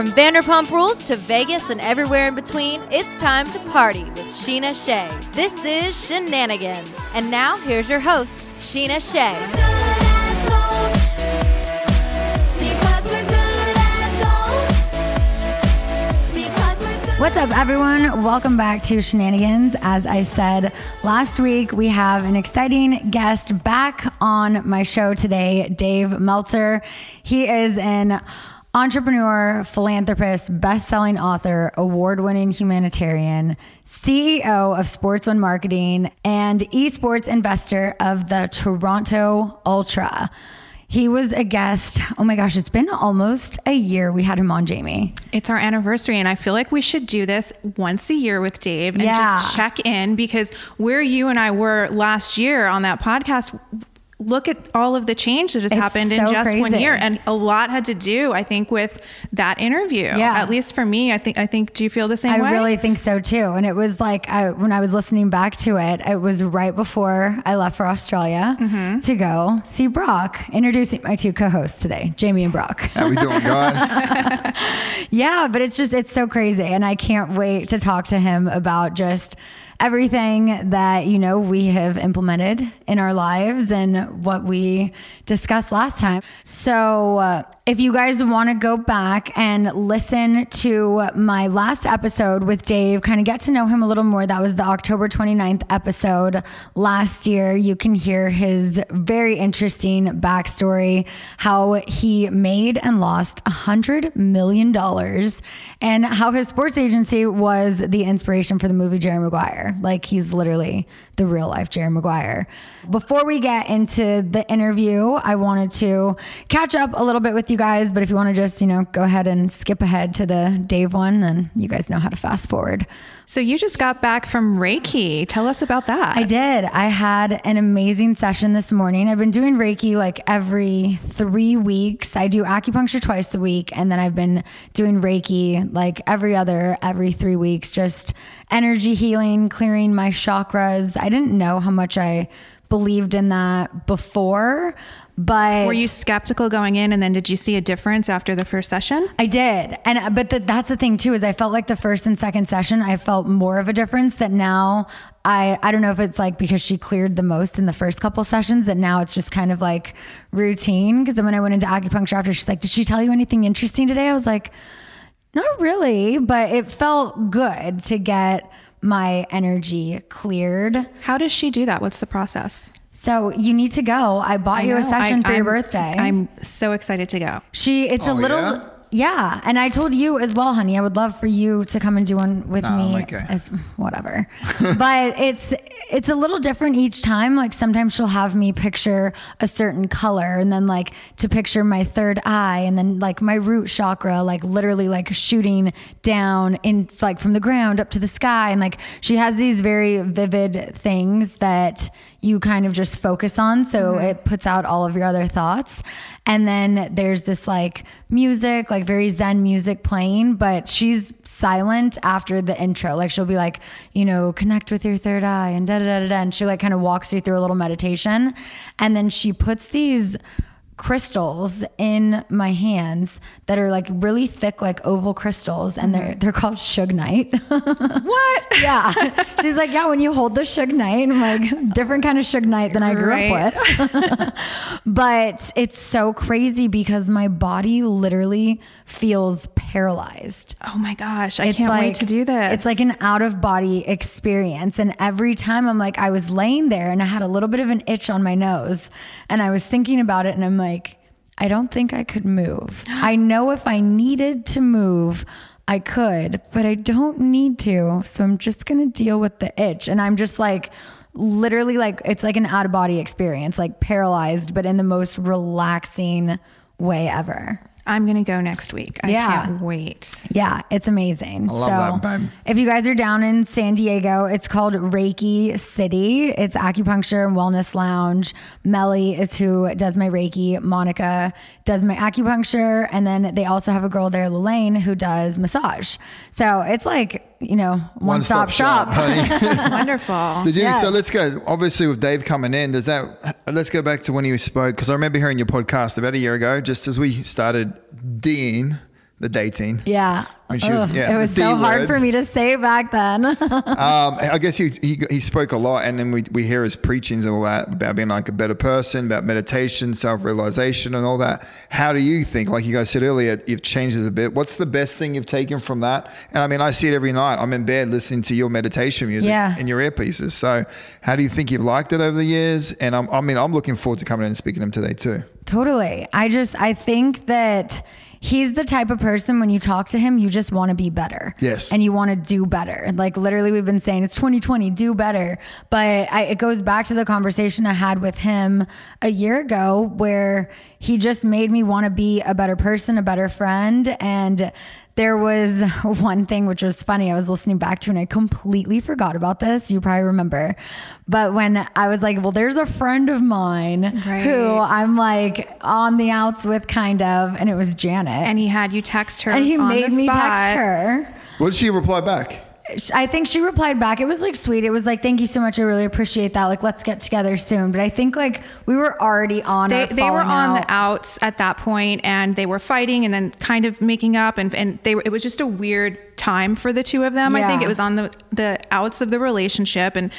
From Vanderpump Rules to Vegas and everywhere in between, it's time to party with Scheana Shay. This is Scheananigans. And now, here's your host, Scheana Shay. What's up, everyone? Welcome back to Scheananigans. As I said last week, we have an exciting guest back on my show today, Dave Meltzer. He is an entrepreneur, philanthropist, best selling author, award winning humanitarian, CEO of Sports One Marketing, and esports investor of the Toronto Ultra. He was a guest. Oh my gosh, it's been almost a year we had him on, Jamie. It's our anniversary, and I feel like we should do this once a year with Dave and Yeah. just check in because where you and I were last year on that podcast. Look at all of the change that has It's happened in so just one year, and a lot had to do, I think, with that interview. Yeah. At least for me, I think. I think. Do you feel the same I way? really think so too. And it was like I, when I was listening back to it, it was right before I left for Australia Mm-hmm. to go see Brock. Introducing my two co-hosts today, Jamie and Brock. How we doing, guys? yeah, but it's just it's so crazy, and I can't wait to talk to him about just everything that you know we have implemented in our lives and what we discussed last time. So, uh, if you guys want to go back and listen to my last episode with Dave, kind of get to know him a little more, that was the October 29th episode last year. You can hear his very interesting backstory, how he made and lost a hundred million dollars, and how his sports agency was the inspiration for the movie Jerry Maguire. Like he's literally the real life Jerry Maguire. Before we get into the interview, I wanted to catch up a little bit with you guys, but if you want to just, you know, go ahead and skip ahead to the Dave one, then you guys know how to fast forward. So you just got back from Reiki. Tell us about that. I did. I had an amazing session this morning. I've been doing Reiki like every three weeks. I do acupuncture twice a week, and then I've been doing Reiki like every other, every three weeks, just energy healing, clearing my chakras. I didn't know how much I believed in that before, but Were you skeptical going in, and then did you see a difference after the first session? I did. And uh, but the, that's the thing too is I felt like the first and second session I felt more of a difference that now I I don't know if it's like because she cleared the most in the first couple sessions that now it's just kind of like routine because then when I went into acupuncture after she's like did she tell you anything interesting today? I was like not really, but it felt good to get my energy cleared. How does she do that? What's the process? So you need to go. I bought you a session I- for your I'm- birthday. I'm so excited to go. She, it's a Oh, little, yeah? yeah? And I told you as well, honey. I would love for you to come and do one with No, me. I'm okay. As whatever, but it's it's a little different each time. Like sometimes she'll have me picture a certain color, and then like to picture my third eye, and then like my root chakra, like literally like shooting down in like from the ground up to the sky, and like she has these very vivid things that you kind of just focus on. So mm-hmm. it puts out all of your other thoughts. And then there's this like music, like very Zen music playing, but she's silent after the intro. Like she'll be like, you know, connect with your third eye and da da da da. da. And she like kind of walks you through a little meditation. And then she puts these crystals in my hands that are like really thick, like oval crystals, and they're they're called shungite. What? yeah, she's like, yeah. When you hold the shungite, I'm like different kind of shungite than I grew Right. up with. but it's so crazy because my body literally feels paralyzed. Oh my gosh, I It's can't wait to do this. It's like an out of body experience. And every time I'm like, I was laying there and I had a little bit of an itch on my nose. And I was thinking about it and I'm like, I don't think I could move. I know if I needed to move, I could, but I don't need to. So I'm just going to deal with the itch. And I'm just like, literally, like, it's like an out of body experience, like paralyzed, but in the most relaxing way ever. I'm gonna go next week. I Yeah. can't wait. Yeah, it's amazing. love so, that, if you guys are down in San Diego, it's called Reiki City. It's acupuncture and wellness lounge. Melly is who does my Reiki. Monica does my acupuncture, and then they also have a girl there, Lelaine, who does massage. So it's like you know one, stop, shop. honey. It's wonderful. Did you? Yes. So let's go. Obviously, with Dave coming in, does that? Let's go back to when you spoke because I remember hearing your podcast about a year ago, just as we started D'ing the dating. yeah. When she was- Ugh, yeah, it was so hard word. for me to say back then. Um, I guess he, he he spoke a lot, and then we we hear his preachings and all that about being like a better person, about meditation, self realization, and all that. How do you think? Like you guys said earlier, you've changed it a bit. What's the best thing you've taken from that? And I mean, I see it every night. I'm in bed listening to your meditation music Yeah. in your earpieces. So, how do you think you've liked it over the years? And I'm, I mean, I'm looking forward to coming in and speaking to him today too. Totally. I just I think that he's the type of person when you talk to him, you just want to be better. Yes. And you want to do better. Like literally we've been saying it's 2020, do better. But I, it goes back to the conversation I had with him a year ago where he just made me want to be a better person, a better friend and there was one thing which was funny. I was listening back to and I completely forgot about this. You probably remember. But when I was like, well, there's a friend of mine Right. who I'm like on the outs with kind of, and it was Janet. And he had you text her. And he on made the me spot. text her. What did she reply back? I think she replied back. It was like sweet. It was like, thank you so much. I really appreciate that. Like, let's get together soon. But I think like we were already on They, they were on out. the outs at that point and they were fighting and then kind of making up and, and they were, it was just a weird time for the two of them. I think it was on the, the outs of the relationship. And,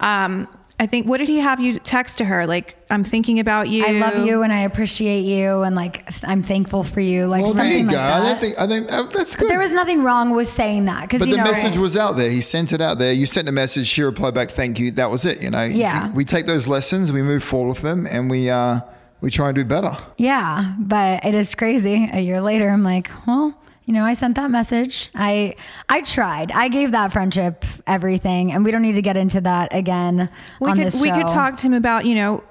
um, I think, what did he have you text to her? Like, I'm thinking about you. I love you and I appreciate you and like I'm thankful for you. Like Well, there something you like go. I that. don't think I think uh, that's but good. there was nothing wrong with saying that because But the know message was out there. He sent it out there. You sent a message. She replied back, "Thank you." That was it. You know. Yeah. you- we take those lessons, we move forward with them, and we uh, we try and do better. Yeah, but it is crazy. A year later, I'm like, well, you know, I sent that message. I I tried. I gave that friendship everything, and we don't need to get into that again we on could this we could talk to him about you know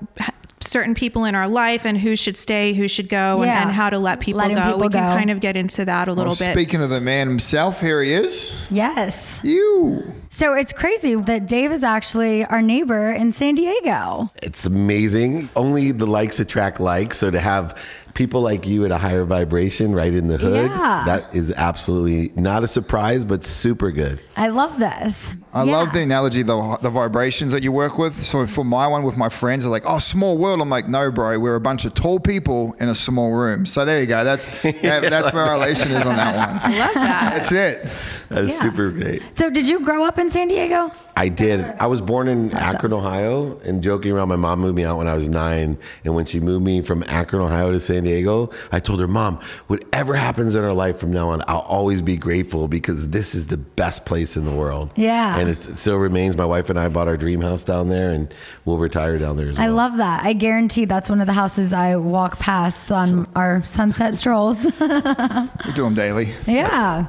certain people in our life and who should stay who should go and, Yeah. and how to let people Letting go people we can go. kind of get into that a little Well, bit Speaking of the man himself, here he is. Yes. You. So it's crazy that Dave is actually our neighbor in San Diego. It's amazing. Only the likes attract likes. So to have people like you at a higher vibration right in the hood, Yeah. that is absolutely not a surprise, but super good. I love this. I Yeah. love the analogy, the, the vibrations that you work with. So for my one with my friends, they're like, "Oh, small world." I'm like, "No, bro, we're a bunch of tall people in a small room." So there you go. That's that, that's where our relation is on that one. I love that That's it. That is Yeah. super great. So did you grow up in San Diego? I did. I was born in Akron, Ohio, and joking around, my mom moved me out when I was nine. And when she moved me from Akron, Ohio to San Diego, I told her, Mom, whatever happens in our life from now on, I'll always be grateful because this is the best place in the world. Yeah. And it still remains. My wife and I bought our dream house down there, and we'll retire down there as well. I love that. I guarantee that's one of the houses I walk past on our sunset strolls. We do them daily. Yeah.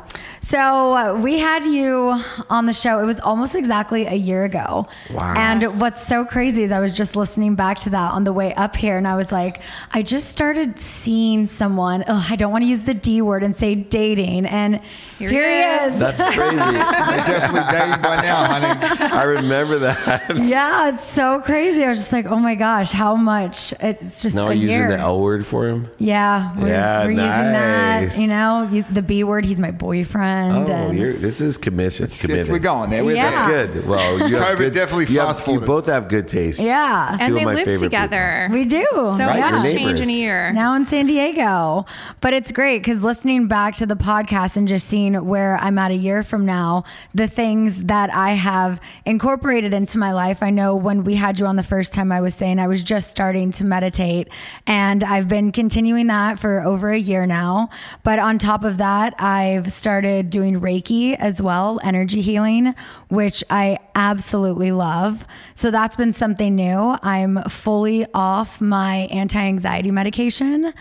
So uh, we had you on the show. It was almost exactly a year ago. Wow. And what's so crazy is I was just listening back to that on the way up here, and I was like, I just started seeing someone. Ugh, I don't want to use the D word and say dating, and here, Here he he is. is. That's crazy. You're definitely dating by now, honey. I remember that. yeah, it's so crazy. I was just like, oh my gosh, how much? It's just Now a we're using year. the L word for him. Yeah, we're, Yeah, we're using that. nice. You know, you, the B word. He's my boyfriend. Oh, and you're, this is commission. It's, committed. it's, we're going there. We're Yeah. That's good. Well, you have COVID good, definitely you have- You both have good taste. yeah. and Two of they my live favorite together. We do. So Right, much you're change in a year. now in San Diego. But it's great because listening back to the podcast and just seeing where I'm at a year from now, the things that I have incorporated into my life. I know when we had you on the first time, I was saying I was just starting to meditate, and I've been continuing that for over a year now. But on top of that, I've started doing Reiki as well, energy healing, which I absolutely love. So that's been something new. I'm fully off my anti anxiety medication.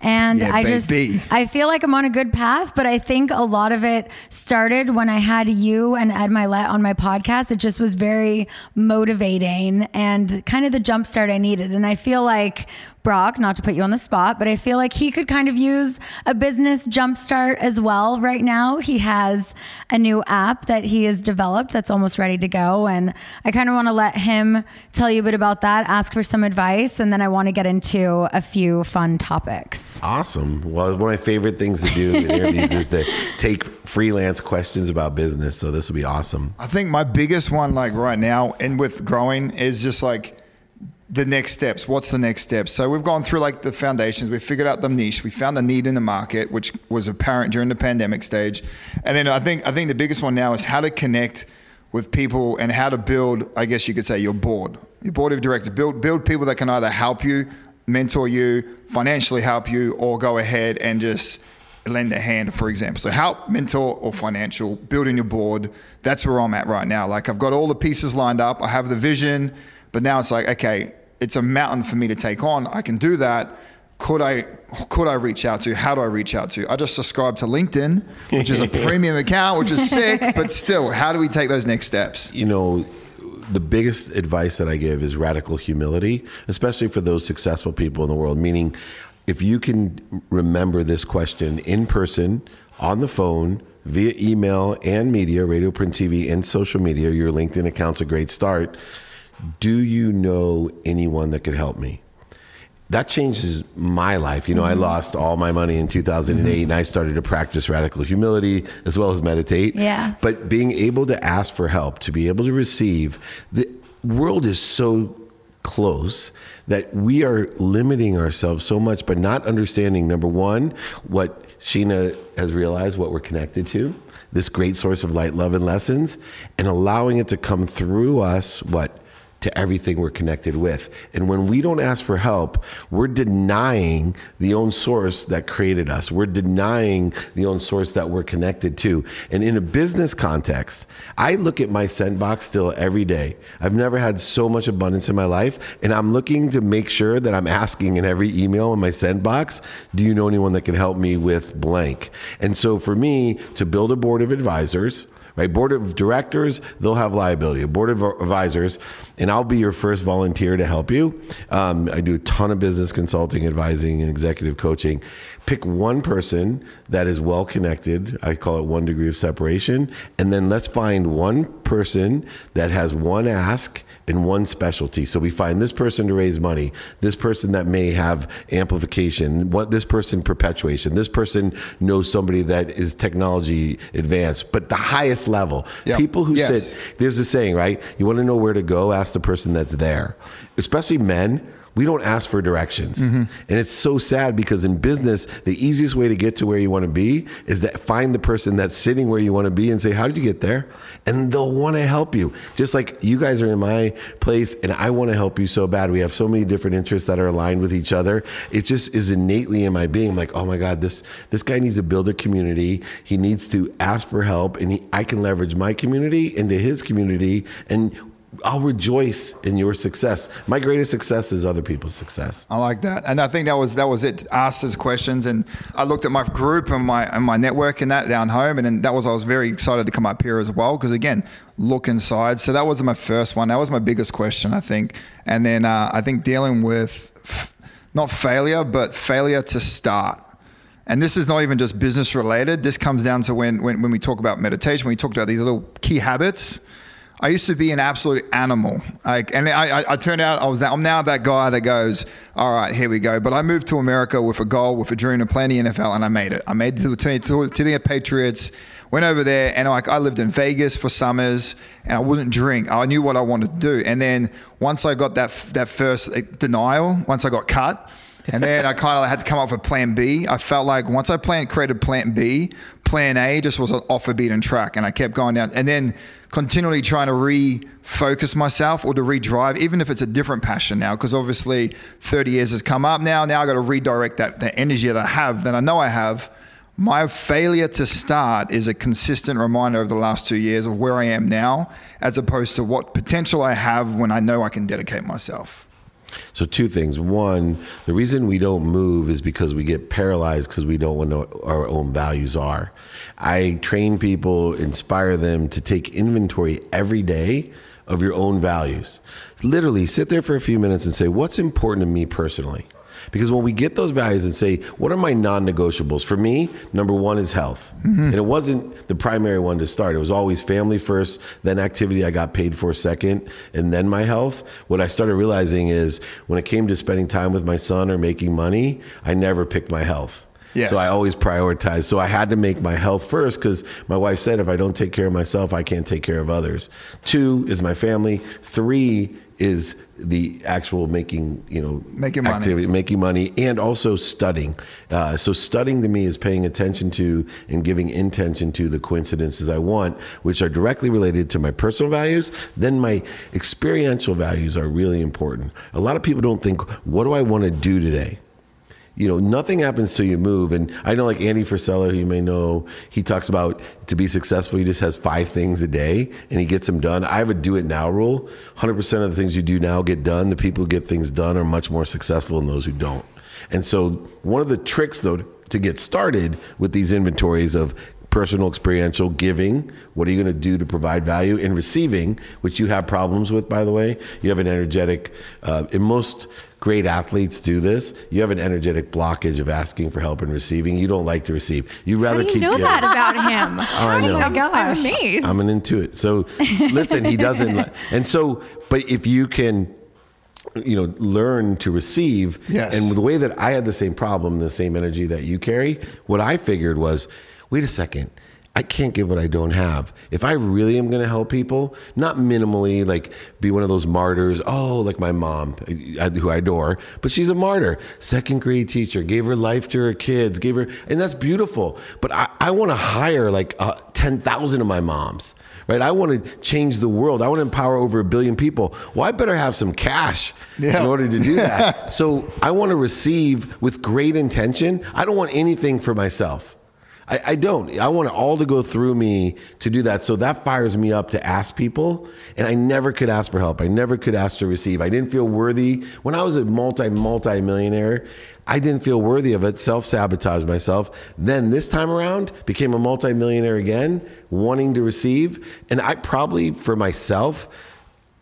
And Yeah, I just. I feel like I'm on a good path, but I think a lot of it started when I had you and Ed Mylett on my podcast. It just was very motivating and kind of the jumpstart I needed. And I feel like Brock, not to put you on the spot, but I feel like he could kind of use a business jumpstart as well right now. He has a new app that he has developed that's almost ready to go. And I kind of want to let him tell you a bit about that, ask for some advice, and then I want to get into a few fun topics. Awesome. Well, one of my favorite things to do in interviews is to take freelance questions about business. So this will be awesome. I think my biggest one, like right now, and with growing, is just like the next steps. What's the next step? So we've gone through like the foundations. We figured out the niche. We found the need in the market, which was apparent during the pandemic stage. And then I think I think the biggest one now is how to connect with people and how to build. I guess you could say your board, your board of directors. Build build people that can either help you, mentor you, financially help you, or go ahead and just lend a hand, for example. So help, mentor, or financial, building your board. That's where I'm at right now. Like I've got all the pieces lined up. I have the vision, but now it's like, okay, it's a mountain for me to take on. I can do that. Could I could I reach out to? How do I reach out to? I just subscribe to LinkedIn, which is a premium account, which is sick, but still, how do we take those next steps? you know, the biggest advice that I give is radical humility, especially for those successful people in the world. Meaning, if you can remember this question in person, on the phone, via email and media, radio, print, TV, and social media, your LinkedIn account's a great start. Do you know anyone that could help me? that changes my life. You know, I mm-hmm. lost all my money in 2008 mm-hmm. and I started to practice radical humility as well as meditate. Yeah. But being able to ask for help, to be able to receive, the world is so close that we are limiting ourselves so much by not understanding number one, what Scheana has realized, what we're connected to, this great source of light, love, and lessons, and allowing it to come through us, what? To everything we're connected with. And when we don't ask for help, we're denying the own source that created us. We're denying the own source that we're connected to. And in a business context, I look at my send box still every day. I've never had so much abundance in my life. And I'm looking to make sure that I'm asking in every email in my send box, do you know anyone that can help me with blank? And so for me to build a board of advisors, right? Board of directors, they'll have liability. A board of advisors, and I'll be your first volunteer to help you. Um, I do a ton of business consulting, advising, and executive coaching. Pick one person that is well connected. I call it one degree of separation. And then let's find one person that has one ask and one specialty. So we find this person to raise money, this person that may have amplification, what this person perpetuation, this person knows somebody that is technology advanced, but the highest level. Yep. People who Yes. sit there's a saying, right? You want to know where to go, ask the person that's there. Especially men, we don't ask for directions. Mm-hmm. And it's so sad because in business, the easiest way to get to where you want to be is that find the person that's sitting where you want to be and say, How did you get there? And they'll want to help you. Just like you guys are in my place and I want to help you so bad. We have so many different interests that are aligned with each other. It just is innately in my being. I'm like, oh my God, this this guy needs to build a community. He needs to ask for help and he, I can leverage my community into his community and I'll rejoice in your success. My greatest success is other people's success. I like that, and I think that was that was it. Asked those questions, and I looked at my group and my and my network and that down home, and then that was I was very excited to come up here as well because again, look inside. So that was my first one. That was my biggest question, I think, and then uh, I think dealing with not failure, but failure to start. And this is not even just business related. This comes down to when, when, when we talk about meditation, when we talk about these little key habits. I used to be an absolute animal. Like, and I, I, I turned out I was I'm now that guy that goes, all right, here we go. But I moved to America with a goal, with a dream to play in the NFL, and I made it. I made it to, to, to, the Patriots. Went over there, and like I lived in Vegas for summers, and I wouldn't drink. I knew what I wanted to do. And then once I got that that first denial, once I got cut, and then I kind of had to come up with plan B. I felt like once I plan, created plan B, plan A just was off a beaten track. And I kept going down and then continually trying to refocus myself or to redrive, even if it's a different passion now, because obviously 30 years has come up now. Now I got to redirect that, that energy that I have, that I know I have. My failure to start is a consistent reminder of the last two years of where I am now, as opposed to what potential I have when I know I can dedicate myself. So two things. One, the reason we don't move is because we get paralyzed because we don't know what our own values are. I train people, inspire them to take inventory every day of your own values. Literally sit there for a few minutes and say, what's important to me personally? Because when we get those values and say, what are my non negotiables? For me, number one is health. Mm-hmm. And it wasn't the primary one to start. It was always family first, then activity I got paid for second, and then my health. What I started realizing is when it came to spending time with my son or making money, I never picked my health. Yes. So I always prioritized. So I had to make my health first because my wife said if I don't take care of myself, I can't take care of others. Two is my family. Three is the actual making, you know, Making money. activity, making money, and also studying. Uh, so studying to me is paying attention to and giving intention to the coincidences I want, which are directly related to my personal values. Then my experiential values are really important. A lot of people don't think, what do I want to do today? You know, nothing happens till you move. And I know, like Andy Frisella, who you may know, he talks about to be successful, he just has five things a day and he gets them done. I have a do it now rule. 100% of the things you do now get done. The people who get things done are much more successful than those who don't. And so, one of the tricks, though, to get started with these inventories of personal experiential giving what are you going to do to provide value in receiving which you have problems with by the way you have an energetic uh, in most great athletes do this you have an energetic blockage of asking for help and receiving you don't like to receive you How rather do you keep know giving. that about him? I oh know. I'm, I'm gosh. amazed. I'm an intuit. So listen, he doesn't. li- and so, but if you can, you know, learn to receive. Yes. And the way that I had the same problem, the same energy that you carry, what I figured was, wait a second. I can't give what I don't have. If I really am going to help people, not minimally, like be one of those martyrs. Oh, like my mom, uh, who I adore, but she's a martyr. Second grade teacher, gave her life to her kids, gave her, and that's beautiful. But I, I want to hire like uh, 10,000 of my moms right? I want to change the world. I want to empower over a billion people. Well, I better have some cash Yeah. in order to do that. so I want to receive with great intention. I don't want anything for myself. I, I don't. I want it all to go through me to do that. So that fires me up to ask people. And I never could ask for help. I never could ask to receive. I didn't feel worthy. When I was a multi, multi millionaire, I didn't feel worthy of it, self sabotaged myself. Then this time around, became a multi millionaire again, wanting to receive. And I probably, for myself,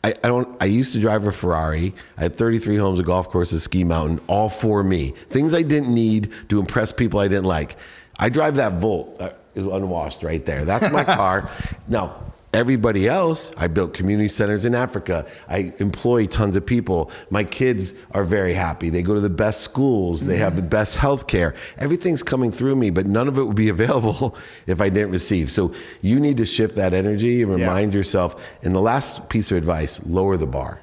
I, I don't. I used to drive a Ferrari. I had 33 homes, a golf course, a ski mountain, all for me. Things I didn't need to impress people I didn't like. I drive that Volt. Uh, is unwashed right there. That's my car. now, everybody else, I built community centers in Africa. I employ tons of people. My kids are very happy. They go to the best schools. They have the best health care. Everything's coming through me, but none of it would be available if I didn't receive. So you need to shift that energy and Yeah. remind yourself. And the last piece of advice lower the bar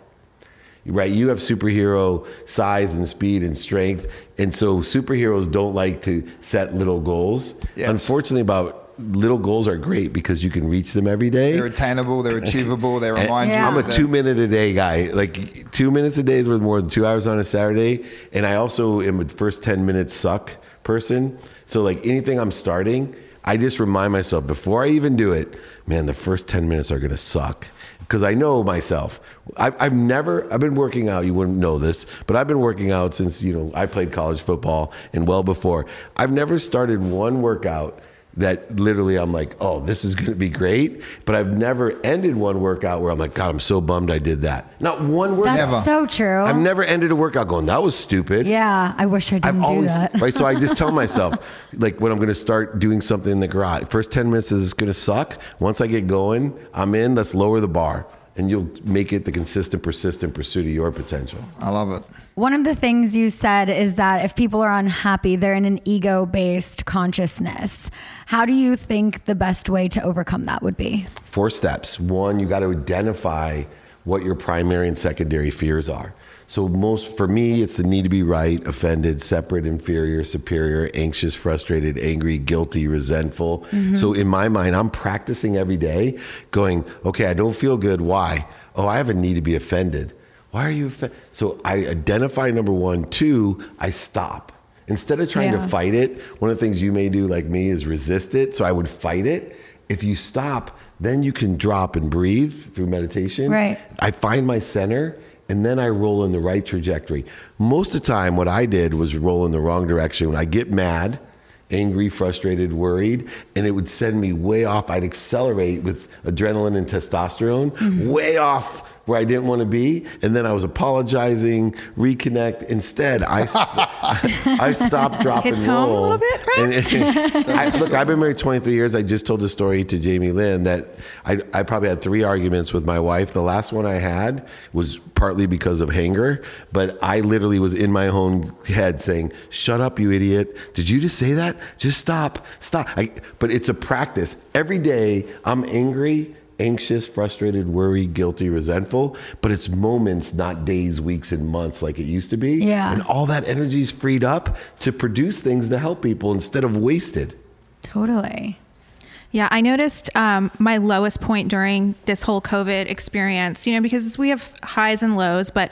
right? You have superhero size and speed and strength, and so superheroes don't like to set little goals. Yes. Unfortunately, about little goals are great because you can reach them every day. They're attainable, they're achievable, they And remind Yeah. you. I'm a that- two minute a day guy. Like two minutes a day is worth more than two hours on a Saturday. And I also am a first 10 minutes suck person. So like anything I'm starting, I just remind myself before I even do it, man, the first 10 minutes are going to suck. Because I know myself. I, I've never, I've been working out, you wouldn't know this, but I've been working out since, you know, I played college football and well before. I've never started one workout that literally I'm like, oh, this is going to be great. But I've never ended one workout where I'm like, God, I'm so bummed I did that. Not one workout. That's Never. so true. I've never ended a workout going, that was stupid. yeah, I wish I didn't I've do always that. right. So I just tell myself, like when I'm going to start doing something in the garage, first ten minutes is going to suck. Once I get going, I'm in. Let's lower the bar, and you'll make it the consistent, persistent pursuit of your potential. I love it. One of the things you said is that if people are unhappy, they're in an ego based consciousness. How do you think the best way to overcome that would be? Four steps. One, you got to identify what your primary and secondary fears are. So most for me, it's the need to be right, offended, separate, inferior, superior, anxious, frustrated, angry, guilty, resentful. Mm-hmm. So in my mind, I'm practicing every day, going, okay, I don't feel good. Why? Oh, I have a need to be offended. Why are you? So I identify number one. Two, I stop. Instead of trying Yeah. to fight it, one of the things you may do like me is resist it. So I would fight it. If you stop, then you can drop and breathe through meditation. Right. I find my center and then I roll in the right trajectory. Most of the time, what I did was roll in the wrong direction. When I get mad, angry, frustrated, worried, and it would send me way off. I'd accelerate with adrenaline and testosterone, mm-hmm. way off where I didn't want to be. And then I was apologizing, reconnect. Instead, I, st- I stopped, dropping. And home a little bit, right? And- I, look, I've been married 23 years. I just told the story to Jamie Lynn that I, I probably had three arguments with my wife. The last one I had was partly because of anger, but I literally was in my own head saying, "Shut up, you idiot! Did you just say that? Just stop, stop." I, but it's a practice. Every day, I'm angry. Anxious, frustrated, worried, guilty, resentful, but it's moments, not days, weeks, and months like it used to be. Yeah. And all that energy is freed up to produce things to help people instead of wasted. Totally. Yeah, I noticed um, my lowest point during this whole COVID experience, you know, because we have highs and lows, but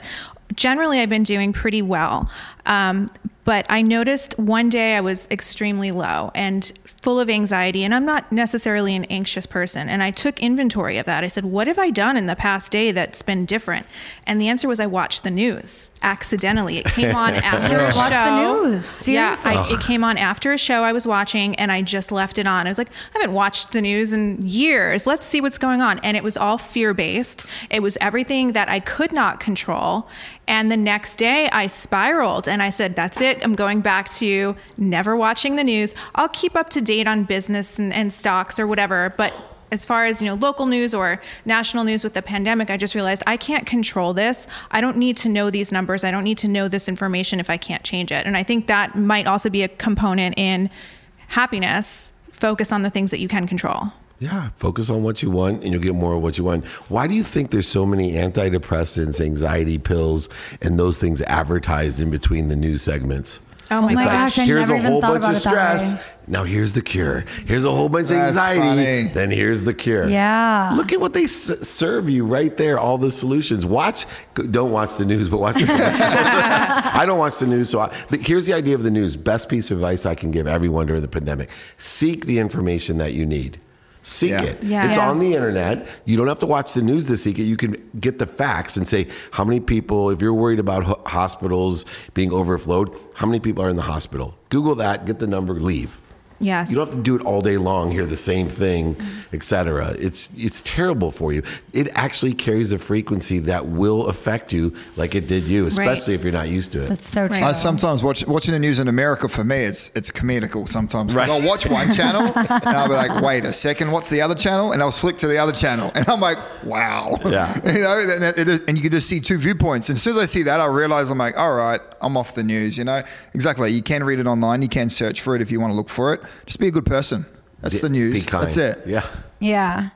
generally I've been doing pretty well. Um, but I noticed one day I was extremely low and full of anxiety, and I'm not necessarily an anxious person. And I took inventory of that. I said, What have I done in the past day that's been different? And the answer was, I watched the news accidentally. It came on after a show. Watch the news. Yeah, Seriously. I, it came on after a show I was watching, and I just left it on. I was like, I haven't watched the news in years. Let's see what's going on. And it was all fear based. It was everything that I could not control. And the next day, I spiraled, and I said, That's it. I'm going back to never watching the news. I'll keep up to date on business and, and stocks or whatever, but as far as you know local news or national news with the pandemic i just realized i can't control this. I don't need to know these numbers. I don't need to know this information if i can't change it. And i think that might also be a component in happiness. Focus on the things that you can control Yeah, focus on what you want and you'll get more of what you want. Why do you think there's so many antidepressants, anxiety pills, and those things advertised in between the news segments? oh my, my gosh gosh, I here's never a whole bunch of stress. Now here's the cure. Here's a whole bunch of anxiety. funny. Then here's the cure. Yeah. Look at what they s- serve you right there. All the solutions. Watch. Don't watch the news, but watch the. I don't watch the news, so I, here's the idea of the news. Best piece of advice I can give everyone during the pandemic: seek the information that you need. Seek Yeah. it. Yes. It's Yes. on the internet. You don't have to watch the news to seek it. You can get the facts and say how many people. If you're worried about ho- hospitals being overflowed, how many people are in the hospital? Google that. Get the number. Leave. Yes You don't have to do it all day long, hear the same thing, etc. It's it's terrible for you. It actually carries a frequency that will affect you like it did you, especially if you're not used to it. That's so true. Right. I sometimes watch watching the news in America. For me, it's it's comedical sometimes. 'Cause Right. I'll watch one channel and I'll be like, "Wait a second, what's the other channel?" And I'll flick to the other channel, and I'm like, "Wow." Yeah. you know, and, and- and you can just see two viewpoints. And as soon as I see that, I realize I'm like, "All right, I'm off the news." You know, exactly. You can read it online. You can search for it if you want to look for it. Just be a good person. That's the Be news. kind. That's it. Yeah. Yeah.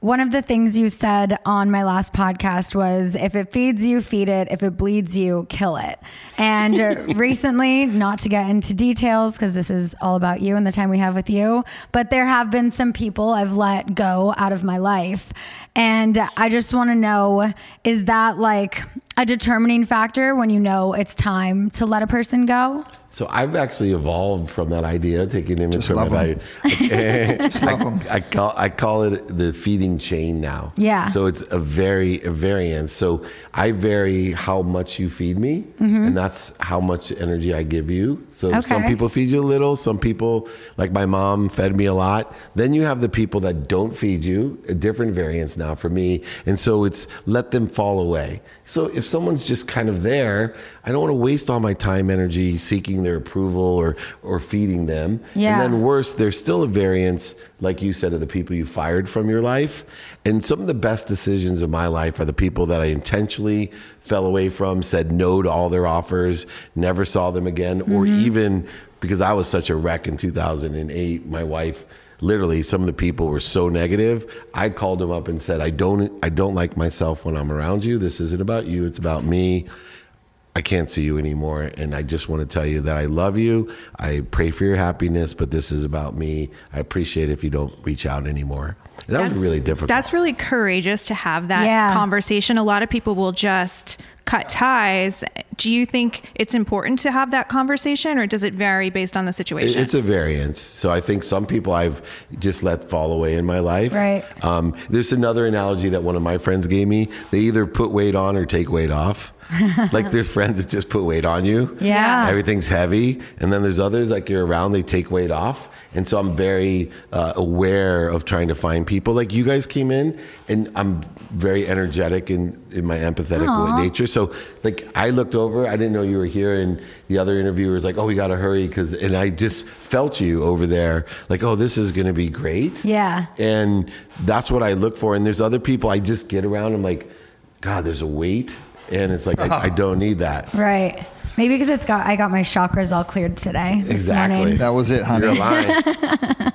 One of the things you said on my last podcast was if it feeds you, feed it. If it bleeds you, kill it. And uh, recently, not to get into details because this is all about you and the time we have with you, but there have been some people I've let go out of my life. And I just want to know is that like a determining factor when you know it's time to let a person go? So I've actually evolved from that idea, taking image Just from love it. 'em. I, Just love 'em. I call I call it the feeding chain now. Yeah. So it's a very a variance. So I vary how much you feed me, mm-hmm. and that's how much energy I give you. So some Mm-hmm. People feed you a little, some people, like my mom, fed me a lot. Then you have the people that don't feed you, a different variance now for me. And so it's let them fall away. So if someone's just kind of there, I don't want to waste all my time, energy seeking their approval or or feeding them. Yeah. And then worse, there's still a variance, like you said, of the people you fired from your life. And some of the best decisions of my life are the people that I intentionally fell away from, said no to all their offers, never saw them again, or mm-hmm. even because I was such a wreck in 2008, my wife literally some of the people were so negative i called them up and said i don't i don't like myself when i'm around you this isn't about you it's about me I can't see you anymore. And I just want to tell you that I love you. I pray for your happiness, but this is about me. I appreciate if you don't reach out anymore. And that was really difficult. That's really courageous to have that Yeah. conversation. A lot of people will just cut ties. Do you think it's important to have that conversation or does it vary based on the situation? It's a variance. So I think some people I've just let fall away in my life. Right. Um, there's another analogy that one of my friends gave me. They either put weight on or take weight off. like there's friends that just put weight on you. Yeah. Everything's heavy. And then there's others like you're around, they take weight off. And so I'm very uh, aware of trying to find people. Like you guys came in and I'm very energetic in, in my empathetic Aw. nature. So like I looked over, I didn't know you were here. And the other interviewer was like, oh, we got to hurry. Cause, and I just felt you over there like, oh, this is going to be great. Yeah. And that's what I look for. And there's other people I just get around. I'm like, God, there's a weight. And it's like, I, I don't need that. Right. Maybe because it's got I got my chakras all cleared today. This Exactly. morning. That was it, You're honey. lying.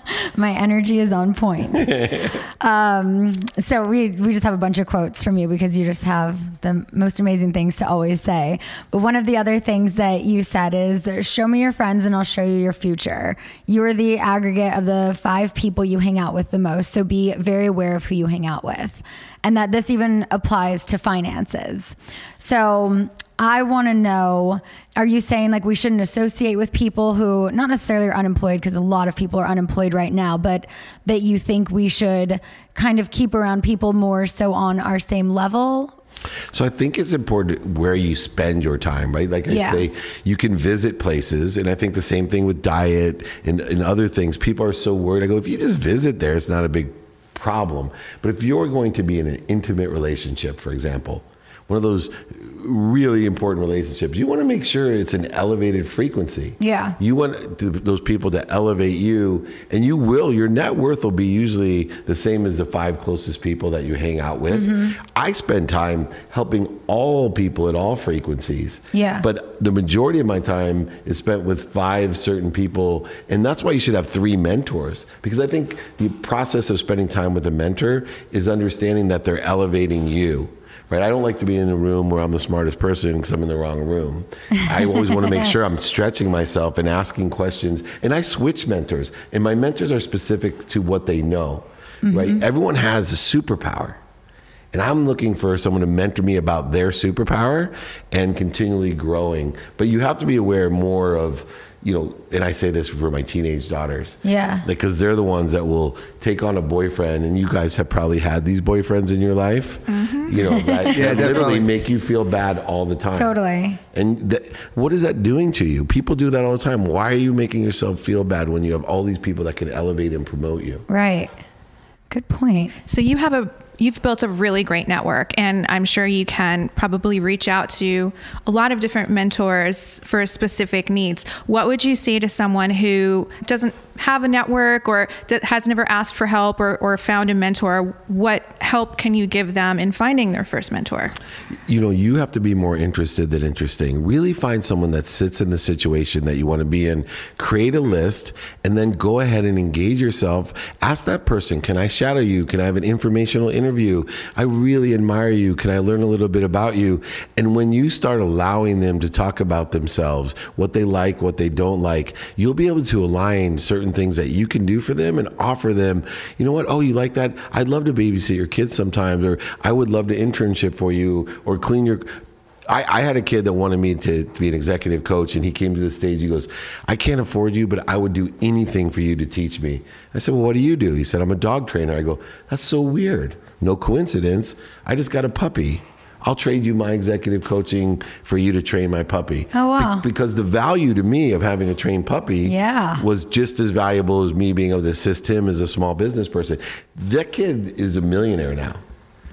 My energy is on point. um, so we we just have a bunch of quotes from you because you just have the most amazing things to always say. But one of the other things that you said is, "Show me your friends, and I'll show you your future." You are the aggregate of the five people you hang out with the most. So be very aware of who you hang out with, and that this even applies to finances. So I want to know are you saying like we shouldn't associate with people who not necessarily are unemployed because a lot of people are unemployed right now, but that you think we should kind of keep around people more so on our same level? So I think it's important where you spend your time, right? Like I Yeah. say, you can visit places, and I think the same thing with diet and, and other things. People are so worried. I go, if you just visit there, it's not a big problem. But if you're going to be in an intimate relationship, for example, one of those really important relationships, you want to make sure it's an elevated frequency. Yeah. You want th- those people to elevate you, and you will. Your net worth will be usually the same as the five closest people that you hang out with. Mm-hmm. I spend time helping all people at all frequencies. Yeah. But the majority of my time is spent with five certain people, and that's why you should have three mentors. Because I think the process of spending time with a mentor is understanding that they're elevating you. Right, I don't like to be in a room where I'm the smartest person because I'm in the wrong room. I always want to make sure I'm stretching myself and asking questions. And I switch mentors, and my mentors are specific to what they know. Right, mm-hmm. everyone has a superpower. And I'm looking for someone to mentor me about their superpower and continually growing. But you have to be aware more of, you know, and I say this for my teenage daughters. Yeah. Because they're the ones that will take on a boyfriend, and you guys have probably had these boyfriends in your life, mm-hmm. you know, that, Yeah, that literally make you feel bad all the time. Totally. And th- what is that doing to you? People do that all the time. Why are you making yourself feel bad when you have all these people that can elevate and promote you? Right. Good point. So you have a you've built a really great network and I'm sure you can probably reach out to a lot of different mentors for specific needs. What would you say to someone who doesn't have a network or has never asked for help or, or found a mentor? What help can you give them in finding their first mentor? you know, you have to be more interested than interesting. Really find someone that sits in the situation that you want to be in. Create a list and then go ahead and engage yourself. Ask that person, can I shadow you? Can I have an informational interview? I really admire you. Can I learn a little bit about you? And when you start allowing them to talk about themselves, what they like, what they don't like, you'll be able to align certain things that you can do for them and offer them, you know what? Oh, you like that? I'd love to babysit your kids sometimes, or I would love to internship for you or clean your I, I had a kid that wanted me to, to be an executive coach, and he came to the stage. He goes, I can't afford you, but I would do anything for you to teach me. I said, Well, what do you do? He said, I'm a dog trainer. I go, That's so weird. No coincidence. I just got a puppy. I'll trade you my executive coaching for you to train my puppy. Oh, wow. Be- because the value to me of having a trained puppy Yeah. was just as valuable as me being able to assist him as a small business person. That kid is a millionaire now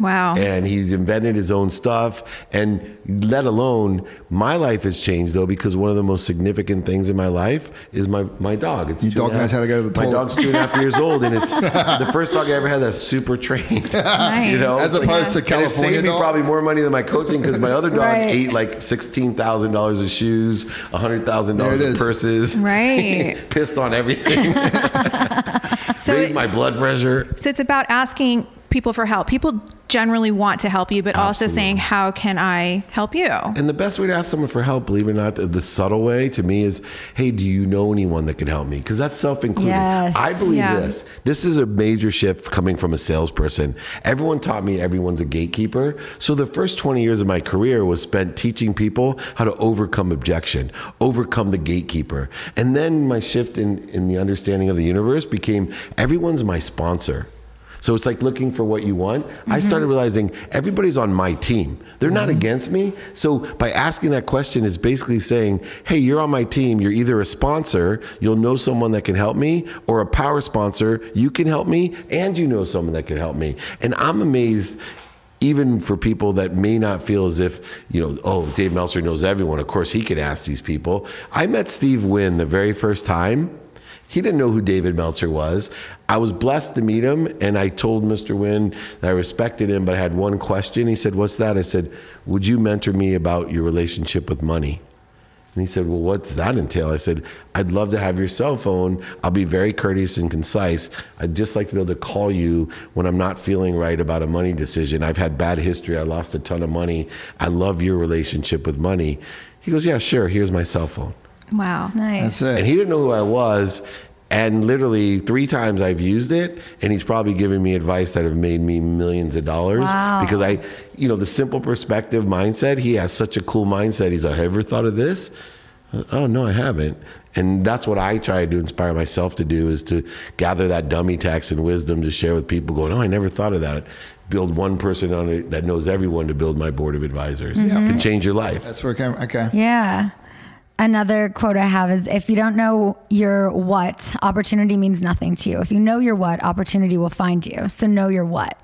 Wow. and he's invented his own stuff. And let alone my life has changed though because one of the most significant things in my life is my my dog. It's Your dog knows how to go to the my dog's two and a half years old and it's the first dog i ever had that's super trained. Nice. you know? As It's opposed to and it California saved me probably more money than my coaching because my other dog Right. ate like $16000 of shoes $100000 of purses. Right. pissed on everything. So, raised my blood pressure. So it's about asking people for help. People generally want to help you, but also saying, "How can I help you?" And the best way to ask someone for help, believe it or not, the, the subtle way to me is, hey, do you know anyone that can help me? Because that's self included. Yes. I believe Yeah. this. This is a major shift coming from a salesperson. Everyone taught me everyone's a gatekeeper. So the first 20 years of my career was spent teaching people how to overcome objection, overcome the gatekeeper. And then my shift in, in the understanding of the universe became everyone's my sponsor. So it's like looking for what you want. I mm-hmm. started realizing everybody's on my team. They're not against me. So by asking that question is basically saying, "Hey, you're on my team. You're either a sponsor, you'll know someone that can help me, or a power sponsor, you can help me and you know someone that can help me." And I'm amazed even for people that may not feel as if, you know, oh, Dave Meltzer knows everyone. Of course, he can ask these people. I met Steve Wynn the very first time. He didn't know who David Meltzer was. I was blessed to meet him, and I told Mr. Wynn that I respected him, but I had one question. He said, What's that? I said, Would you mentor me about your relationship with money? And he said, Well, what's that entail? I said, I'd love to have your cell phone. I'll be very courteous and concise. I'd just like to be able to call you when I'm not feeling right about a money decision. I've had bad history. I lost a ton of money. I love your relationship with money. He goes, Yeah, sure. Here's my cell phone. Wow. Nice. That's it. And he didn't know who I was. And literally three times I've used it, and he's probably given me advice that have made me millions of dollars Wow. because I, you know, the simple perspective mindset. He has such a cool mindset. He's like, "Have you ever thought of this?" Oh no, I haven't. And that's what I try to inspire myself to do is to gather that dummy tax and wisdom to share with people. Going, "Oh, I never thought of that." Build one person on it that knows everyone to build my board of advisors. Yeah. Can change your life. That's where it came. Okay. Yeah. Another quote I have is if you don't know your what, opportunity means nothing to you. If you know your what, opportunity will find you. So know your what.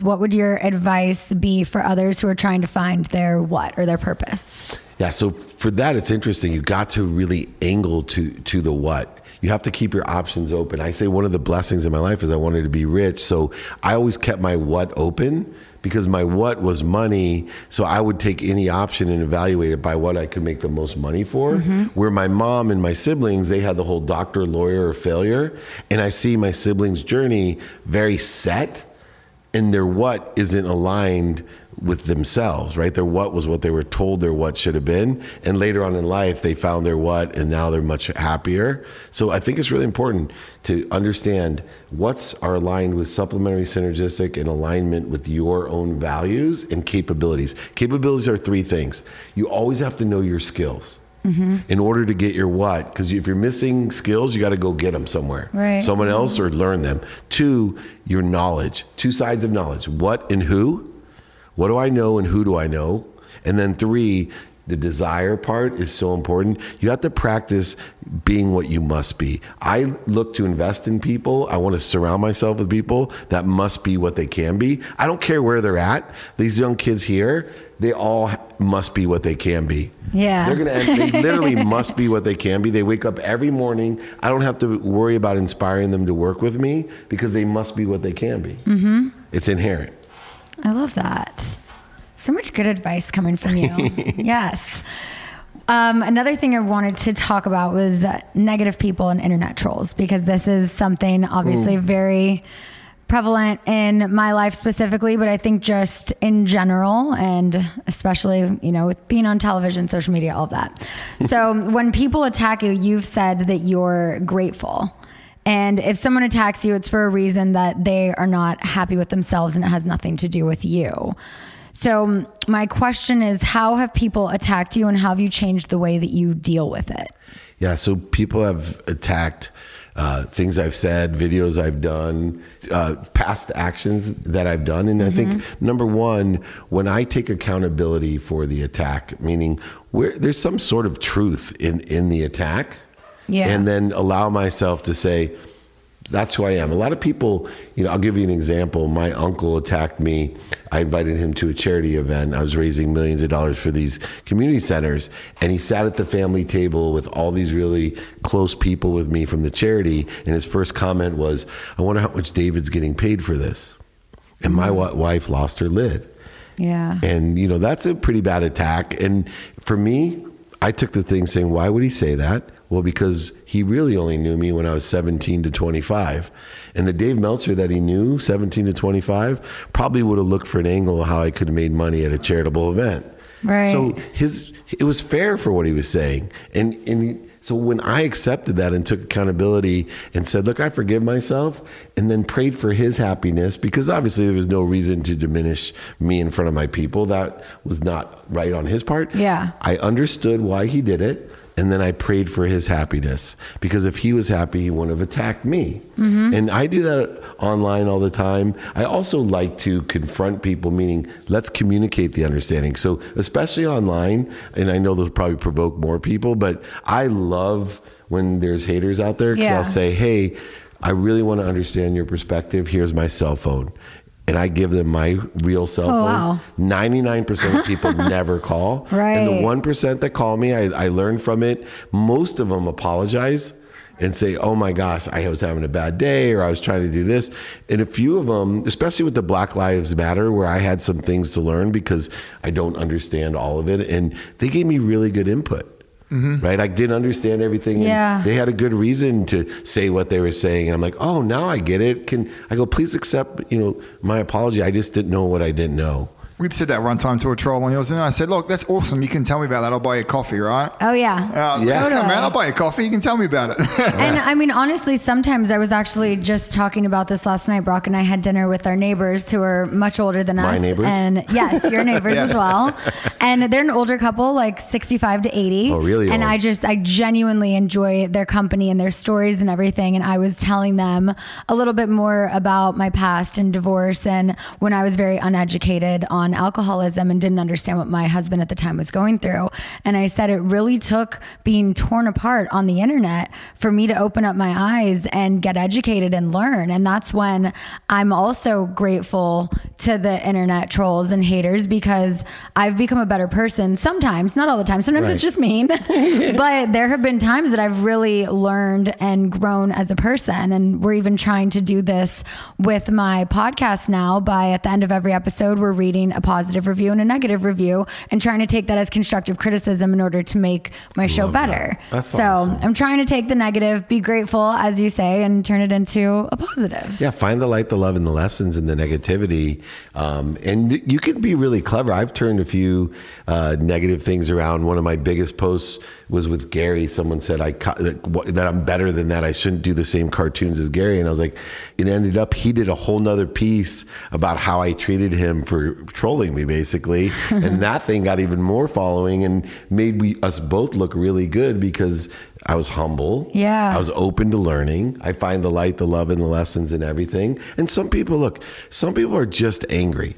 What would your advice be for others who are trying to find their what or their purpose? Yeah, so for that, it's interesting. You got to really angle to to the what. You have to keep your options open. I say one of the blessings in my life is I wanted to be rich, so I always kept my what open because my what was money. So I would take any option and evaluate it by what I could make the most money for. Mm-hmm. Where my mom and my siblings, they had the whole doctor, lawyer, or failure, and I see my siblings' journey very set and their what isn't aligned with themselves, right? Their what was what they were told their what should have been. And later on in life, they found their what and now they're much happier. So I think it's really important to understand what's are aligned with supplementary synergistic and alignment with your own values and capabilities. Capabilities are three things. You always have to know your skills. Mm-hmm. In order to get your what, because if you're missing skills, you got to go get them somewhere Right. someone else or learn them. Two, your knowledge. Two sides of knowledge. What and who? What do I know and who do I know? And then three, the desire part is so important. You have to practice being what you must be. I look to invest in people. I want to surround myself with people that must be what they can be. I don't care where they're at. These young kids here, they all must be what they can be. Yeah. They're gonna end, they literally must be what they can be. They wake up every morning. I don't have to worry about inspiring them to work with me because they must be what they can be. Mm-hmm. It's inherent. I love that. So much good advice coming from you. yes. Um, another thing I wanted to talk about was uh, negative people and internet trolls because this is something obviously very prevalent in my life specifically, but I think just in general and especially, you know, with being on television, social media, all of that. so when people attack you, you've said that you're grateful. And if someone attacks you, it's for a reason that they are not happy with themselves and it has nothing to do with you. So, my question is how have people attacked you and how have you changed the way that you deal with it? Yeah, so people have attacked uh, things I've said, videos I've done, uh, past actions that I've done. And I think number one, when I take accountability for the attack, meaning where there's some sort of truth in, in the attack, Yeah. and then allow myself to say, that's who I am. A lot of people, you know, I'll give you an example. My uncle attacked me. I invited him to a charity event. I was raising millions of dollars for these community centers. And he sat at the family table with all these really close people with me from the charity. And his first comment was, I wonder how much David's getting paid for this. And my mm. wi- wife lost her lid. Yeah. And, you know, that's a pretty bad attack. And for me, I took the thing saying, why would he say that? Well, because he really only knew me when I was 17 to 25. And the Dave Meltzer that he knew, 17 to 25, probably would have looked for an angle of how I could have made money at a charitable event. Right. So his it was fair for what he was saying. And and he- so when I accepted that and took accountability and said, "Look, I forgive myself," and then prayed for his happiness because obviously there was no reason to diminish me in front of my people. That was not right on his part. Yeah. I understood why he did it. And then I prayed for his happiness because if he was happy, he wouldn't have attacked me. Mm-hmm. And I do that online all the time. I also like to confront people, meaning let's communicate the understanding. So, especially online, and I know they'll probably provoke more people, but I love when there's haters out there because Yeah. I'll say, hey, I really want to understand your perspective. Here's my cell phone. And I give them my real cell Oh, phone. wow. 99% of people never call. Right. And the 1% that call me, I, I learned from it. Most of them apologize and say, oh my gosh, I was having a bad day or I was trying to do this. And a few of them, especially with the Black Lives Matter, where I had some things to learn because I don't understand all of it. And they gave me really good input. Mm-hmm. Right, I didn't understand everything. Yeah. they had a good reason to say what they were saying, and I'm like, oh, now I get it. Can I go? Please accept, you know, my apology. I just didn't know what I didn't know. We said that one time to a troll on yours, and I said, "Look, that's awesome. You can tell me about that. I'll buy you a coffee, right?" Oh, yeah. Uh, I was like, Yeah. "Okay, Totally. man, I'll buy you a coffee. You can tell me about it. And I mean, honestly, sometimes I was actually just talking about this last night. Brock and I had dinner with our neighbors who are much older than My us. neighbors? And yes, your neighbors Yes. as well. And they're an older couple, like 65 to 80. Oh, really And old. I just, I genuinely enjoy their company and their stories and everything. And I was telling them a little bit more about my past and divorce and when I was very uneducated on alcoholism and didn't understand what my husband at the time was going through. And I said it really took being torn apart on the internet for me to open up my eyes and get educated and learn. And that's when I'm also grateful to the internet trolls and haters because I've become a better person sometimes, not all the time. Sometimes it's just mean. but there have been times that I've really learned and grown as a person. And we're even trying to do this with my podcast now by at the end of every episode, we're reading a positive review and a negative review and trying to take that as constructive criticism in order to make my show Love that. better. That's so awesome. I'm trying to take the negative, be grateful, as you say, and turn it into a positive. Yeah, find the light, the love, and the lessons in the negativity. Um, and you can be really clever. I've turned a few uh, negative things around. One of my biggest posts was with Gary. Someone said I that, that I'm better than that. I shouldn't do the same cartoons as Gary. And I was like, it ended up he did a whole nother piece about how I treated him for trolling me, basically. and that thing got even more following and made we us both look really good because I was humble. Yeah. I was open to learning. I find the light, the love, and the lessons in everything. And some people, look, some people are just angry,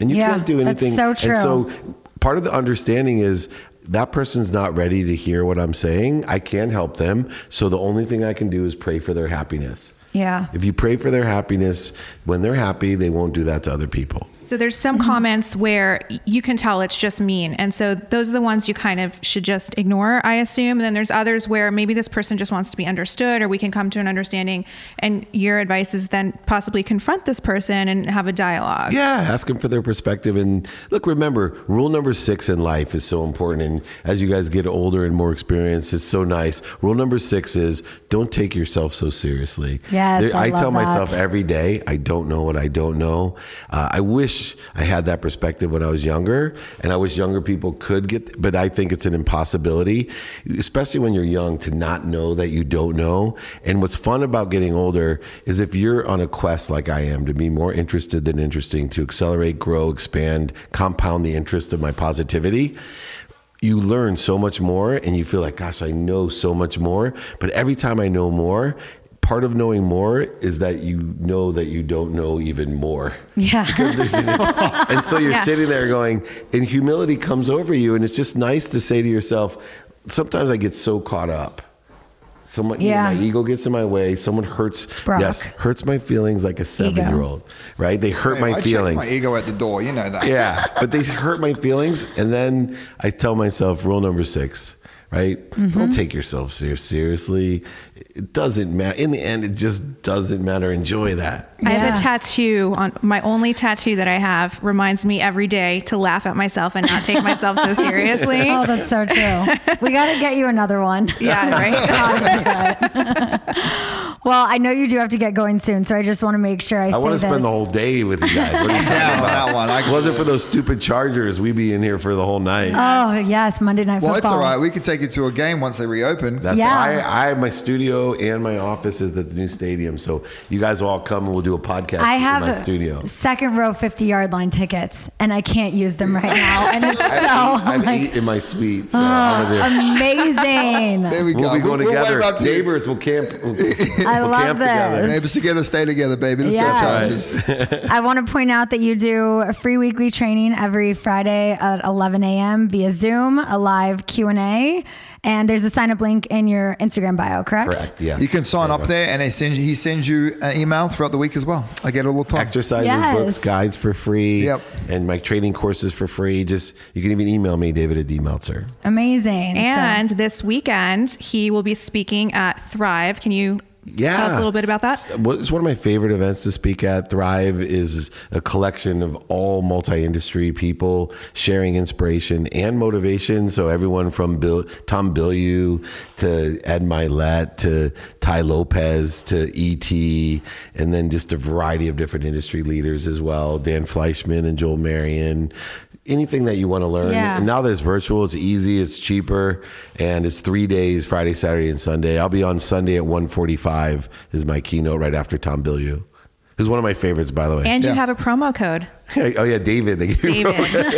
and you Yeah, can't do anything. that's so true. And so, part of the understanding is that person's not ready to hear what I'm saying. I can't help them. So the only thing I can do is pray for their happiness. Yeah. If you pray for their happiness, when they're happy, they won't do that to other people. So there's some comments where you can tell it's just mean. And so those are the ones you kind of should just ignore, I assume. And then there's others where maybe this person just wants to be understood or we can come to an understanding. And your advice is then possibly confront this person and have a dialogue. Yeah, ask them for their perspective. And look, remember, rule number six in life is so important. And as you guys get older and more experienced, it's so nice. Rule number six is don't take yourself so seriously. Yes, I I tell love myself every day, I don't know what I don't know. Uh, I wish wish I had that perspective when I was younger, and I wish younger people could get. But I think it's an impossibility, especially when you're young, to not know that you don't know. And what's fun about getting older is if you're on a quest like I am to be more interested than interesting, to accelerate, grow, expand, compound the interest of my positivity you learn so much more and you feel like, gosh, I know so much more. But every time I know more, part of knowing more is that you know that you don't know even more. Yeah. Because there's, and so you're sitting there going, and humility comes over you. And it's just nice to say to yourself, sometimes I get so caught up. Someone, you know, Yeah. my ego gets in my way. Someone hurts, Brock. yes, hurts my feelings like a seven year old, right? They hurt Hey, my I feelings. check my ego at the door. You know that. Yeah, but they hurt my feelings, and then I tell myself, rule number six, right? Mm-hmm. Don't take yourself ser- seriously. It doesn't matter. In the end, it just doesn't matter. Enjoy that. I have a tattoo on my only tattoo that I have reminds me every day to laugh at myself and not take myself so seriously. Oh, that's so true. We got to get you another one. yeah, right. Well, I know you do have to get going soon, so I just want to make sure I, I say want to spend the whole day with you guys. What are you talking Down about? that one. I wasn't for those stupid Chargers, we'd be in here for the whole night. Oh yes, Monday night Well, football. it's all right. We could take you to a game once they reopen. That's Yeah. I, I my studio and my office is at the new stadium, so you guys will all come and we'll do a podcast I in have my studio. second row 50 yard line tickets, and I can't use them right now, and it's so I I'm have like, eight in my suite. So oh, I'm gonna amazing. there we go. We'll be going We'll- we'll together. wave up to you. Neighbors will camp. We'll, I we'll love camp this. together. Neighbors together, stay together, baby. Let's Yes. go Chargers. I want to point out that you do a free weekly training every Friday at 11 a.m. via Zoom, a live Q and A, and there's a sign up link in your Instagram bio. Correct? Correct. Yes. You can sign up there, and they send you, he sends you an email throughout the week as well. I get it all the time. Exercises, Yes. books, guides for free. Yep. And my training courses for free. Just you can even email me, David at D Meltzer. Amazing. So- And this weekend, he will be speaking at Thrive. Can you Yeah. tell us a little bit about that? It's one of my favorite events to speak at. Thrive is a collection of all multi-industry people sharing inspiration and motivation. So everyone from Bill, Tom Bilyeu to Ed Mylett to Tai Lopez to ET, and then just a variety of different industry leaders as well. Dan Fleyshman and Joel Marion. Anything that you want to learn. Yeah. And now there's virtual, it's easy, it's cheaper, and it's three days, Friday, Saturday, and Sunday. I'll be on Sunday at 145 is my keynote right after Tom Bilyeu. Who's one of my favorites, by the way. And you have a promo code. oh yeah, David. They gave me- David.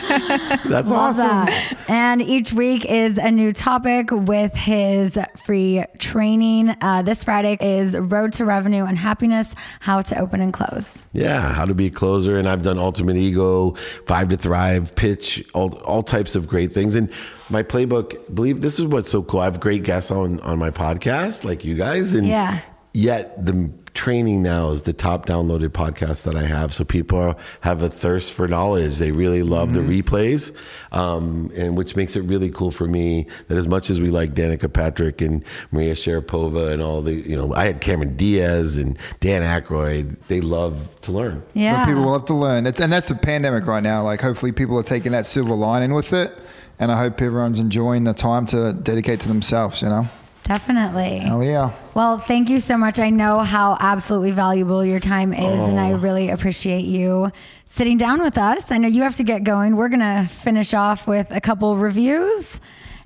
That's Love awesome. that. And each week is a new topic with his free training. Uh, this Friday is Road to Revenue and Happiness How to Open and Close. Yeah, how to be a closer, and I've done Ultimate Ego, Five to Thrive, Pitch, all all types of great things. And my playbook, believe this is what's so cool. I have great guests on on my podcast, like you guys, and Yeah. yet the training now is the top downloaded podcast that I have. So people have a thirst for knowledge. They really love the replays, um, and which makes it really cool for me that as much as we like Danica Patrick and Maria Sharapova and all the, you know, I had Cameron Diaz and Dan Aykroyd. They love to learn. Yeah. But people will have to learn. And that's the pandemic right now. Like, hopefully, people are taking that silver lining with it. And I hope everyone's enjoying the time to dedicate to themselves, you know? Definitely. Hell yeah. Well, thank you so much. I know how absolutely valuable your time is, and I oh. really appreciate you sitting down with us. I know you have to get going. We're going to finish off with a couple reviews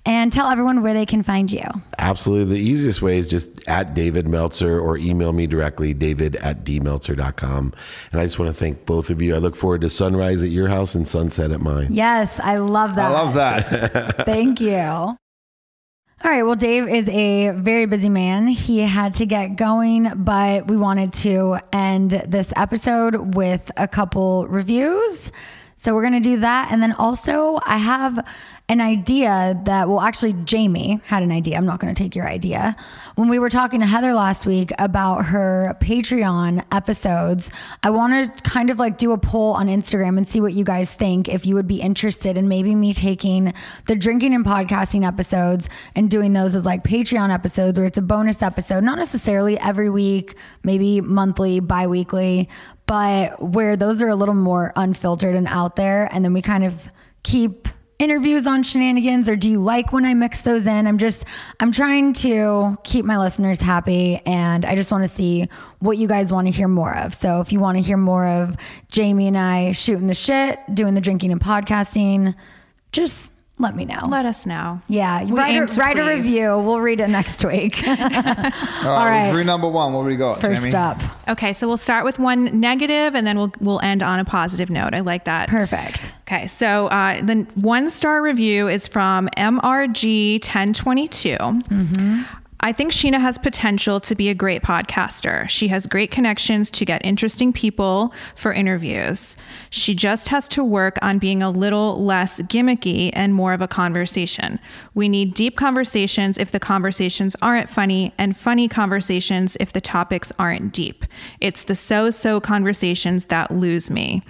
and tell everyone where they can find you. Absolutely. The easiest way is just at David Meltzer or email me directly, david at dmeltzer.com. And I just want to thank both of you. I look forward to sunrise at your house and sunset at mine. Yes, I love that. I love that. Thank you. All right. Well, Dave is a very busy man. He had to get going, but we wanted to end this episode with a couple reviews. So we're going to do that. And then also, I have an idea that, well, actually, Jamie had an idea. I'm not going to take your idea. When we were talking to Heather last week about her Patreon episodes, I want to kind of like do a poll on Instagram and see what you guys think. If you would be interested in maybe me taking the drinking and podcasting episodes and doing those as like Patreon episodes where it's a bonus episode, not necessarily every week, maybe monthly, bi weekly, but where those are a little more unfiltered and out there. And then we kind of keep interviews on Scheananigans or do you like when I mix those in? I'm just, I'm trying to keep my listeners happy and I just want to see what you guys want to hear more of. So if you want to hear more of Jamie and I shooting the shit, doing the drinking and podcasting, just let me know. Let us know. yeah, We write, aim a, to write a review. We'll read it next week. All right, All right. Review number one. What do we got? First Jamie? up. Okay, so we'll start with one negative and then we'll we'll end on a positive note. I like that. Perfect. Okay, so uh, the one star review is from MRG 1022. I think Scheana has potential to be a great podcaster. She has great connections to get interesting people for interviews. She just has to work on being a little less gimmicky and more of a conversation. We need deep conversations if the conversations aren't funny, and funny conversations if the topics aren't deep. It's the so so conversations that lose me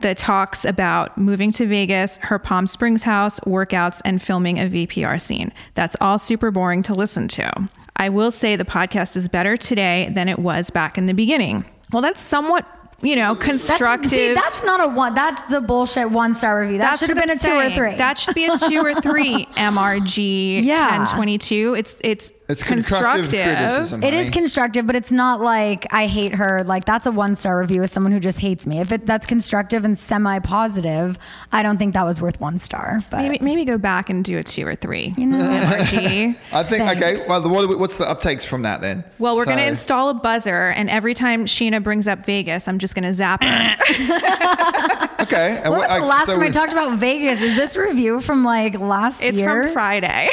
that talks about moving to Vegas, her Palm Springs house, workouts, and filming a VPR scene. That's all super boring to listen to. I will say the podcast is better today than it was back in the beginning. Well, that's somewhat, you know, constructive. That's, see, that's not a one. That's the bullshit one star review. That That's should have been a I'm two or three. That should be a two or three. MRG Yeah. 1022. It's it's It's constructive criticism. It is honey. constructive, but it's not like I hate her. Like that's a one star review as someone who just hates me. If it, that's constructive and semi positive, I don't think that was worth one star. But Maybe maybe go back and do a two or three. You MRG. I think Thanks. okay. Well, what, what's the uptakes from that then? Well, we're going to install a buzzer, and every time Scheana brings up Vegas, I'm just going to zap her. Okay. and when what- was the last so time I we- talked about Vegas? Is this review from like last It's year? from Friday.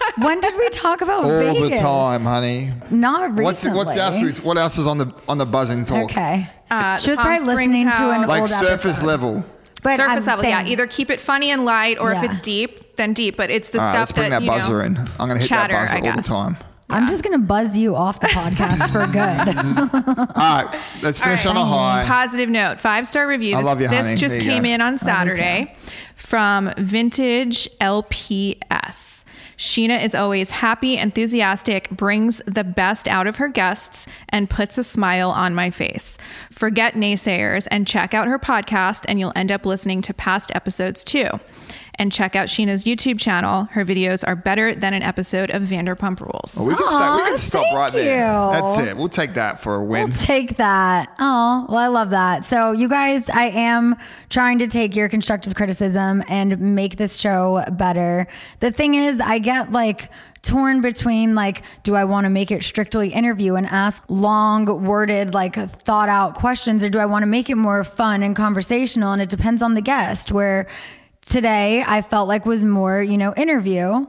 When did we talk about all Vegas? the time, honey. Not recently. What's what's else? What else is on the on the buzzing talk? Okay. Uh, she the was Palm probably Springs listening to an house. Like old surface episode. level. But Surface I'm level, yeah. saying- Either keep it funny and light, or Yeah. if it's deep, then deep. But it's the All right, stuff let's bring that, you know, in. I'm gonna hit chatter, that buzzer all the guess. time. I'm just gonna buzz you off the podcast for good. All right, let's finish All on a high. Positive note, five star review. I This, love you, this honey. just There you came go. in on Saturday from Vintage LPS. Scheana is always happy, enthusiastic, brings the best out of her guests, and puts a smile on my face. Forget naysayers and check out her podcast, and you'll end up listening to past episodes too. And check out Scheana's YouTube channel. Her videos are better than an episode of Vanderpump Rules. Well, we can stop. We can stop thank right there. you. That's it. We'll take that for a win. We'll take that. Oh, well, I love that. So, you guys, I am trying to take your constructive criticism and make this show better. The thing is, I get like torn between like, do I want to make it strictly interview and ask long worded, like thought out questions, or do I want to make it more fun and conversational? And it depends on the guest. Where today I felt like was more, you know, interview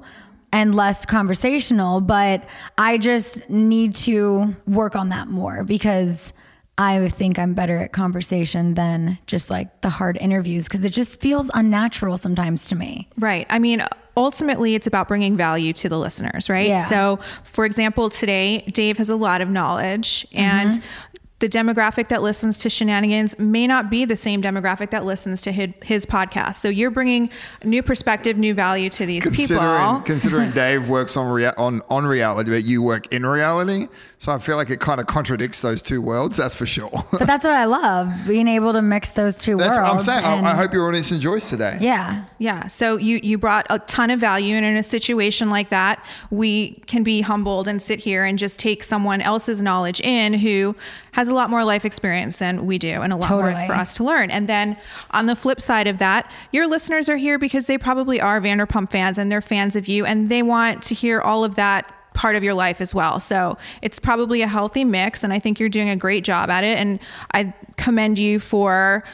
and less conversational, but I just need to work on that more because I think I'm better at conversation than just like the hard interviews because it just feels unnatural sometimes to me. Right. I mean, ultimately, it's about bringing value to the listeners, right? Yeah. So, for example, today, Dave has a lot of knowledge, and Mm-hmm. The demographic that listens to Scheananigans may not be the same demographic that listens to his, his podcast. So, you're bringing new perspective, new value to these Considering people. considering Dave works on rea- on on reality, but you work in reality, so I feel like it kind of contradicts those two worlds. That's for sure. But that's what I love being able to mix those two That's worlds. what I'm saying. I, I hope your audience enjoys today. Yeah. Yeah. So you you brought a ton of value, and in a situation like that, we can be humbled and sit here and just take someone else's knowledge in who has a lot more life experience than we do, and a lot more for us to learn. And then on the flip side of that, your listeners are here because they probably are Vanderpump fans and they're fans of you, and they want to hear all of that part of your life as well. So it's probably a healthy mix and I think you're doing a great job at it and I commend you for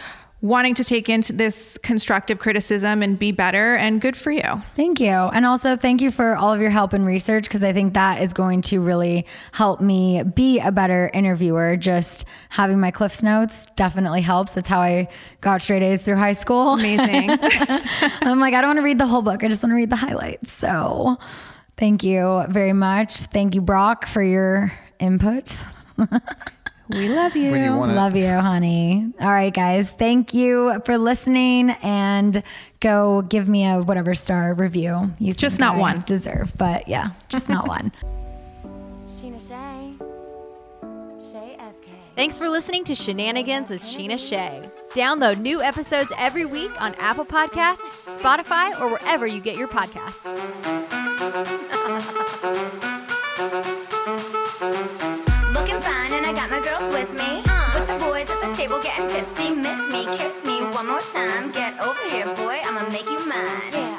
wanting to take into this constructive criticism and be better and good for you. Thank you. And also thank you for all of your help and research because I think that is going to really help me be a better interviewer. Just having my Cliffs notes definitely helps. That's how I got straight A's through high school. Amazing. I'm like, I don't want to read the whole book. I just want to read the highlights. So thank you very much. Thank you, Brock, for your input. we love you. When you want it. Love you, honey. All right, guys. Thank you for listening and go give me a whatever star review you Just think not I one. deserve. But yeah, just not one. Scheana Shay. Shay FK. Thanks for listening to Scheananigans with Scheana Shay. Download new episodes every week on Apple Podcasts, Spotify, or wherever you get your podcasts. Looking fine, and I got my girls with me. Uh-huh. With the boys at the table getting tipsy. Miss me, kiss me one more time. Get over here, boy, I'ma make you mine. Yeah.